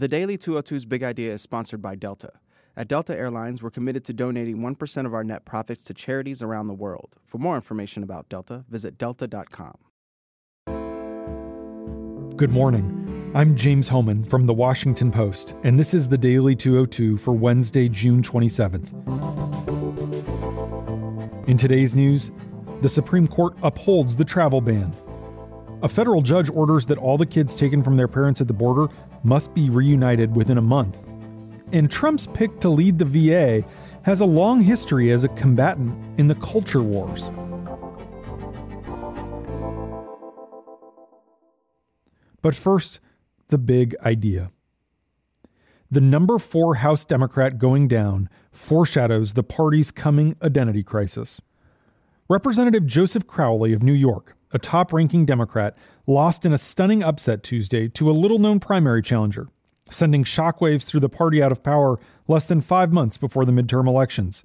The Daily 202's Big Idea is sponsored by Delta. At Delta Airlines, we're committed to donating 1% of our net profits to charities around the world. For more information about Delta, visit delta.com. Good morning. I'm James Hohmann from The Washington Post, and this is the Daily 202 for Wednesday, June 27th. In today's news, the Supreme Court upholds the travel ban. A federal judge orders that all the kids taken from their parents at the border must be reunited within a month. And Trump's pick to lead the VA has a long history as a combatant in the culture wars. But first, the big idea. The number four House Democrat going down foreshadows the party's coming identity crisis. Representative Joseph Crowley of New York, a top ranking Democrat, lost in a stunning upset Tuesday to a little known primary challenger, sending shockwaves through the party out of power less than five months before the midterm elections.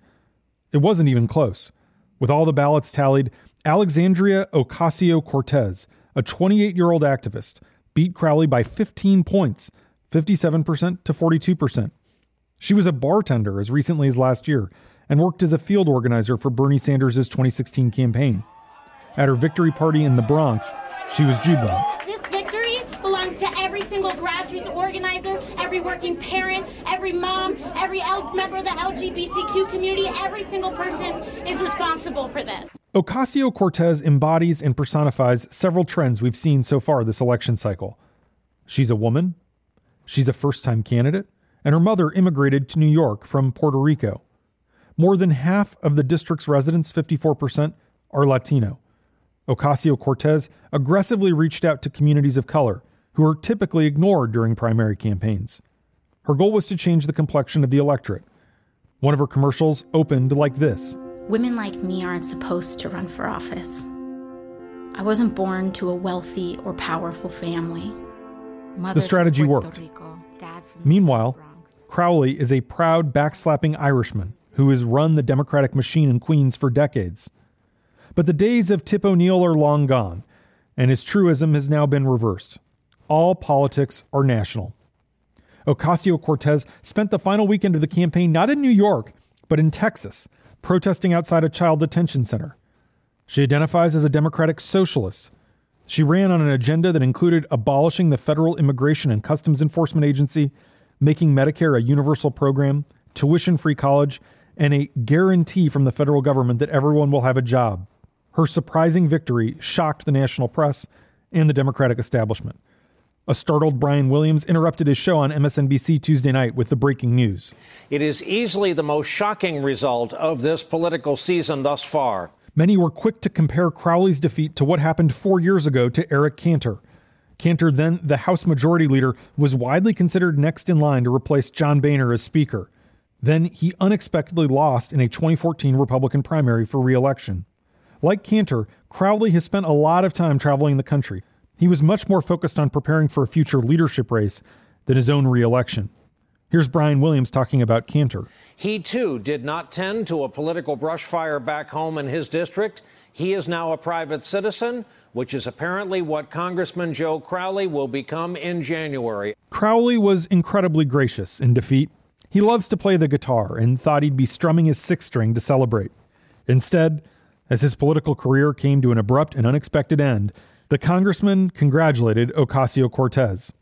It wasn't even close. With all the ballots tallied, Alexandria Ocasio Cortez, a 28 year old activist, beat Crowley by 15 points, 57% to 42%. She was a bartender as recently as last year and worked as a field organizer for Bernie Sanders' 2016 campaign. At her victory party in the Bronx, she was jubilant. This victory belongs to every single grassroots organizer, every working parent, every mom, every L- member of the LGBTQ community. Every single person is responsible for this. Ocasio Cortez embodies and personifies several trends we've seen so far this election cycle. She's a woman, she's a first time candidate, and her mother immigrated to New York from Puerto Rico. More than half of the district's residents, 54%, are Latino. Ocasio Cortez aggressively reached out to communities of color who are typically ignored during primary campaigns. Her goal was to change the complexion of the electorate. One of her commercials opened like this Women like me aren't supposed to run for office. I wasn't born to a wealthy or powerful family. Mother the strategy worked. Rico, Meanwhile, Crowley is a proud backslapping Irishman who has run the Democratic machine in Queens for decades. But the days of Tip O'Neill are long gone, and his truism has now been reversed. All politics are national. Ocasio Cortez spent the final weekend of the campaign not in New York, but in Texas, protesting outside a child detention center. She identifies as a democratic socialist. She ran on an agenda that included abolishing the Federal Immigration and Customs Enforcement Agency, making Medicare a universal program, tuition free college, and a guarantee from the federal government that everyone will have a job. Her surprising victory shocked the national press and the Democratic establishment. A startled Brian Williams interrupted his show on MSNBC Tuesday night with the breaking news. It is easily the most shocking result of this political season thus far. Many were quick to compare Crowley's defeat to what happened four years ago to Eric Cantor. Cantor, then the House Majority Leader, was widely considered next in line to replace John Boehner as Speaker. Then he unexpectedly lost in a 2014 Republican primary for re election. Like Cantor, Crowley has spent a lot of time traveling the country, he was much more focused on preparing for a future leadership race than his own reelection. Here's Brian Williams talking about Cantor. He too did not tend to a political brushfire back home in his district. He is now a private citizen, which is apparently what Congressman Joe Crowley will become in January. Crowley was incredibly gracious in defeat. He loves to play the guitar and thought he'd be strumming his six string to celebrate. Instead, as his political career came to an abrupt and unexpected end, the congressman congratulated Ocasio Cortez.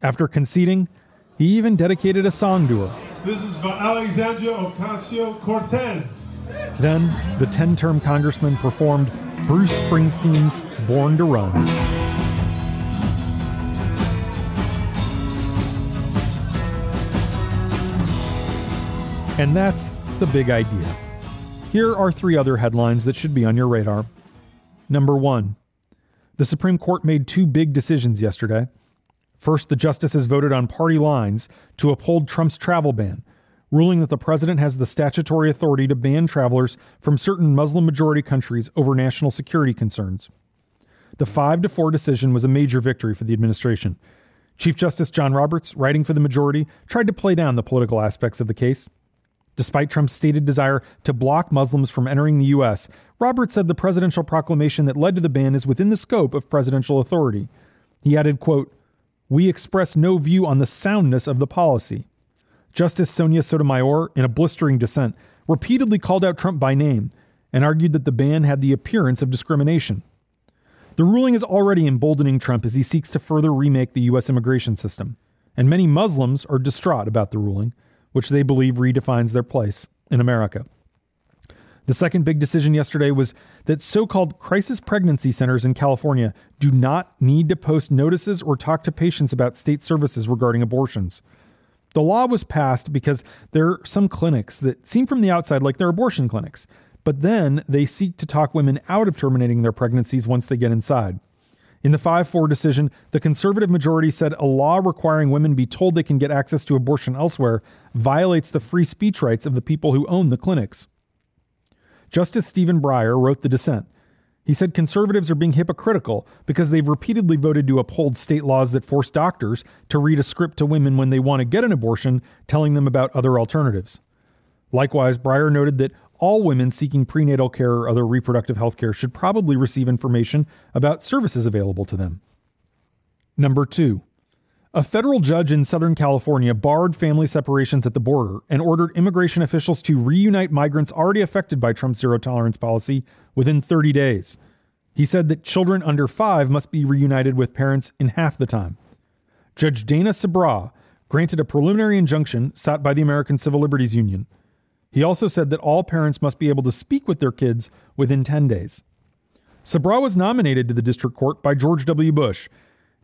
After conceding, he even dedicated a song to her. This is for Alexandria Ocasio Cortez. Then, the 10 term congressman performed Bruce Springsteen's Born to Run. And that's the big idea. Here are three other headlines that should be on your radar. Number one, the Supreme Court made two big decisions yesterday. First, the justices voted on party lines to uphold Trump's travel ban, ruling that the president has the statutory authority to ban travelers from certain Muslim majority countries over national security concerns. The 5 to 4 decision was a major victory for the administration. Chief Justice John Roberts, writing for the majority, tried to play down the political aspects of the case. Despite Trump's stated desire to block Muslims from entering the U.S., Roberts said the presidential proclamation that led to the ban is within the scope of presidential authority. He added, quote, we express no view on the soundness of the policy. Justice Sonia Sotomayor, in a blistering dissent, repeatedly called out Trump by name and argued that the ban had the appearance of discrimination. The ruling is already emboldening Trump as he seeks to further remake the U.S. immigration system, and many Muslims are distraught about the ruling, which they believe redefines their place in America. The second big decision yesterday was that so called crisis pregnancy centers in California do not need to post notices or talk to patients about state services regarding abortions. The law was passed because there are some clinics that seem from the outside like they're abortion clinics, but then they seek to talk women out of terminating their pregnancies once they get inside. In the 5 4 decision, the conservative majority said a law requiring women be told they can get access to abortion elsewhere violates the free speech rights of the people who own the clinics. Justice Stephen Breyer wrote the dissent. He said conservatives are being hypocritical because they've repeatedly voted to uphold state laws that force doctors to read a script to women when they want to get an abortion, telling them about other alternatives. Likewise, Breyer noted that all women seeking prenatal care or other reproductive health care should probably receive information about services available to them. Number two, a federal judge in Southern California barred family separations at the border and ordered immigration officials to reunite migrants already affected by Trump's zero tolerance policy within 30 days. He said that children under five must be reunited with parents in half the time. Judge Dana Sabraw granted a preliminary injunction sought by the American Civil Liberties Union. He also said that all parents must be able to speak with their kids within 10 days. Sabraw was nominated to the district court by George W. Bush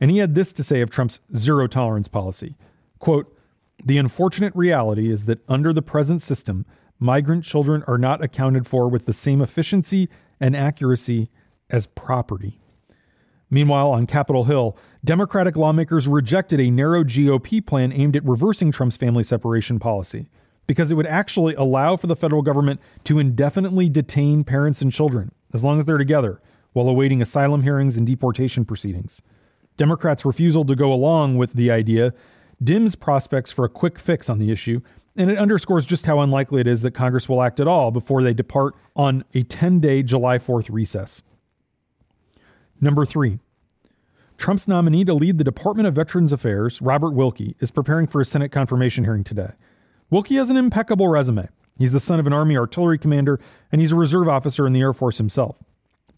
and he had this to say of Trump's zero tolerance policy quote, The unfortunate reality is that under the present system, migrant children are not accounted for with the same efficiency and accuracy as property. Meanwhile, on Capitol Hill, Democratic lawmakers rejected a narrow GOP plan aimed at reversing Trump's family separation policy because it would actually allow for the federal government to indefinitely detain parents and children as long as they're together while awaiting asylum hearings and deportation proceedings. Democrats' refusal to go along with the idea dims prospects for a quick fix on the issue, and it underscores just how unlikely it is that Congress will act at all before they depart on a 10 day July 4th recess. Number three, Trump's nominee to lead the Department of Veterans Affairs, Robert Wilkie, is preparing for a Senate confirmation hearing today. Wilkie has an impeccable resume. He's the son of an Army artillery commander, and he's a reserve officer in the Air Force himself.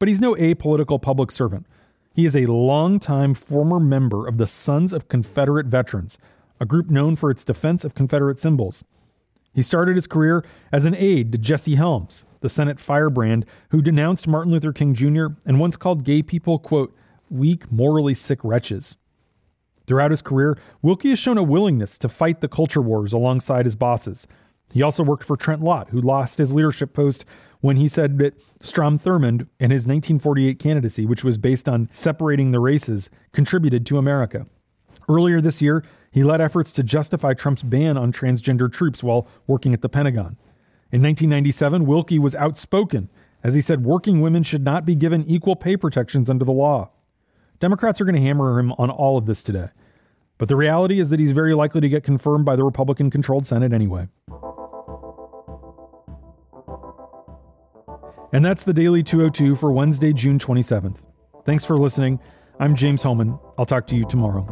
But he's no apolitical public servant. He is a longtime former member of the Sons of Confederate Veterans, a group known for its defense of Confederate symbols. He started his career as an aide to Jesse Helms, the Senate firebrand who denounced Martin Luther King Jr. and once called gay people, quote, weak, morally sick wretches. Throughout his career, Wilkie has shown a willingness to fight the culture wars alongside his bosses. He also worked for Trent Lott, who lost his leadership post when he said that Strom Thurmond and his 1948 candidacy, which was based on separating the races, contributed to America. Earlier this year, he led efforts to justify Trump's ban on transgender troops while working at the Pentagon. In 1997, Wilkie was outspoken as he said working women should not be given equal pay protections under the law. Democrats are going to hammer him on all of this today. But the reality is that he's very likely to get confirmed by the Republican controlled Senate anyway. And that's the Daily 202 for Wednesday, June 27th. Thanks for listening. I'm James Hohmann. I'll talk to you tomorrow.